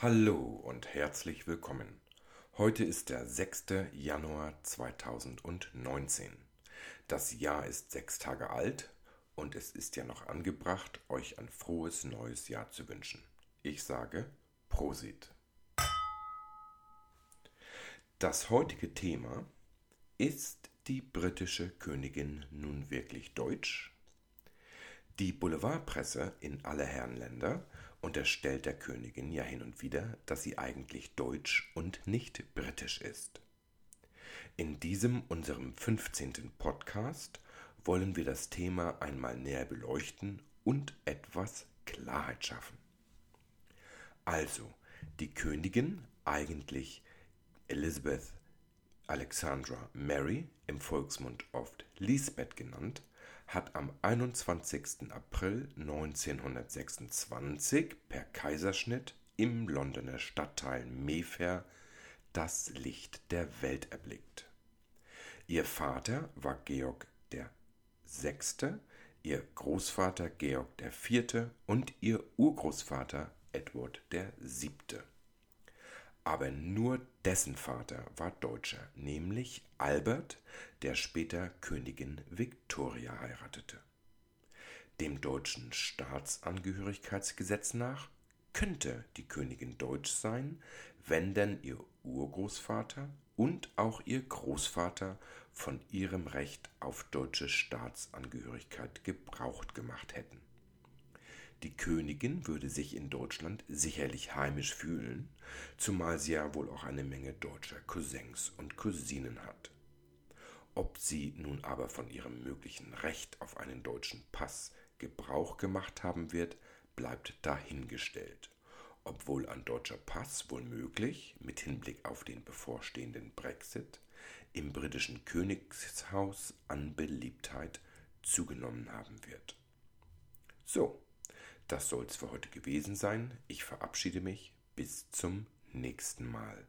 Hallo und herzlich willkommen. Heute ist der 6. Januar 2019. Das Jahr ist sechs Tage alt und es ist ja noch angebracht, euch ein frohes neues Jahr zu wünschen. Ich sage Prosit. Das heutige Thema ist die britische Königin nun wirklich deutsch? Die Boulevardpresse in alle Herrenländer unterstellt der Königin ja hin und wieder, dass sie eigentlich deutsch und nicht britisch ist. In diesem unserem 15. Podcast wollen wir das Thema einmal näher beleuchten und etwas Klarheit schaffen. Also, die Königin, eigentlich Elizabeth Alexandra Mary, im Volksmund oft Lisbeth genannt, hat am 21. April 1926 per Kaiserschnitt im Londoner Stadtteil Mayfair das Licht der Welt erblickt. Ihr Vater war Georg der Sechste, ihr Großvater Georg der Vierte und ihr Urgroßvater Edward der Siebte. Aber nur dessen Vater war Deutscher, nämlich Albert, der später Königin Victoria heiratete. Dem deutschen Staatsangehörigkeitsgesetz nach könnte die Königin deutsch sein, wenn denn ihr Urgroßvater und auch ihr Großvater von ihrem Recht auf deutsche Staatsangehörigkeit Gebrauch gemacht hätten. Die Königin würde sich in Deutschland sicherlich heimisch fühlen, zumal sie ja wohl auch eine Menge deutscher Cousins und Cousinen hat. Ob sie nun aber von ihrem möglichen Recht auf einen deutschen Pass Gebrauch gemacht haben wird, bleibt dahingestellt. Obwohl ein deutscher Pass wohl möglich, mit Hinblick auf den bevorstehenden Brexit, im britischen Königshaus an Beliebtheit zugenommen haben wird. So, das soll's für heute gewesen sein. Ich verabschiede mich. Bis zum nächsten Mal.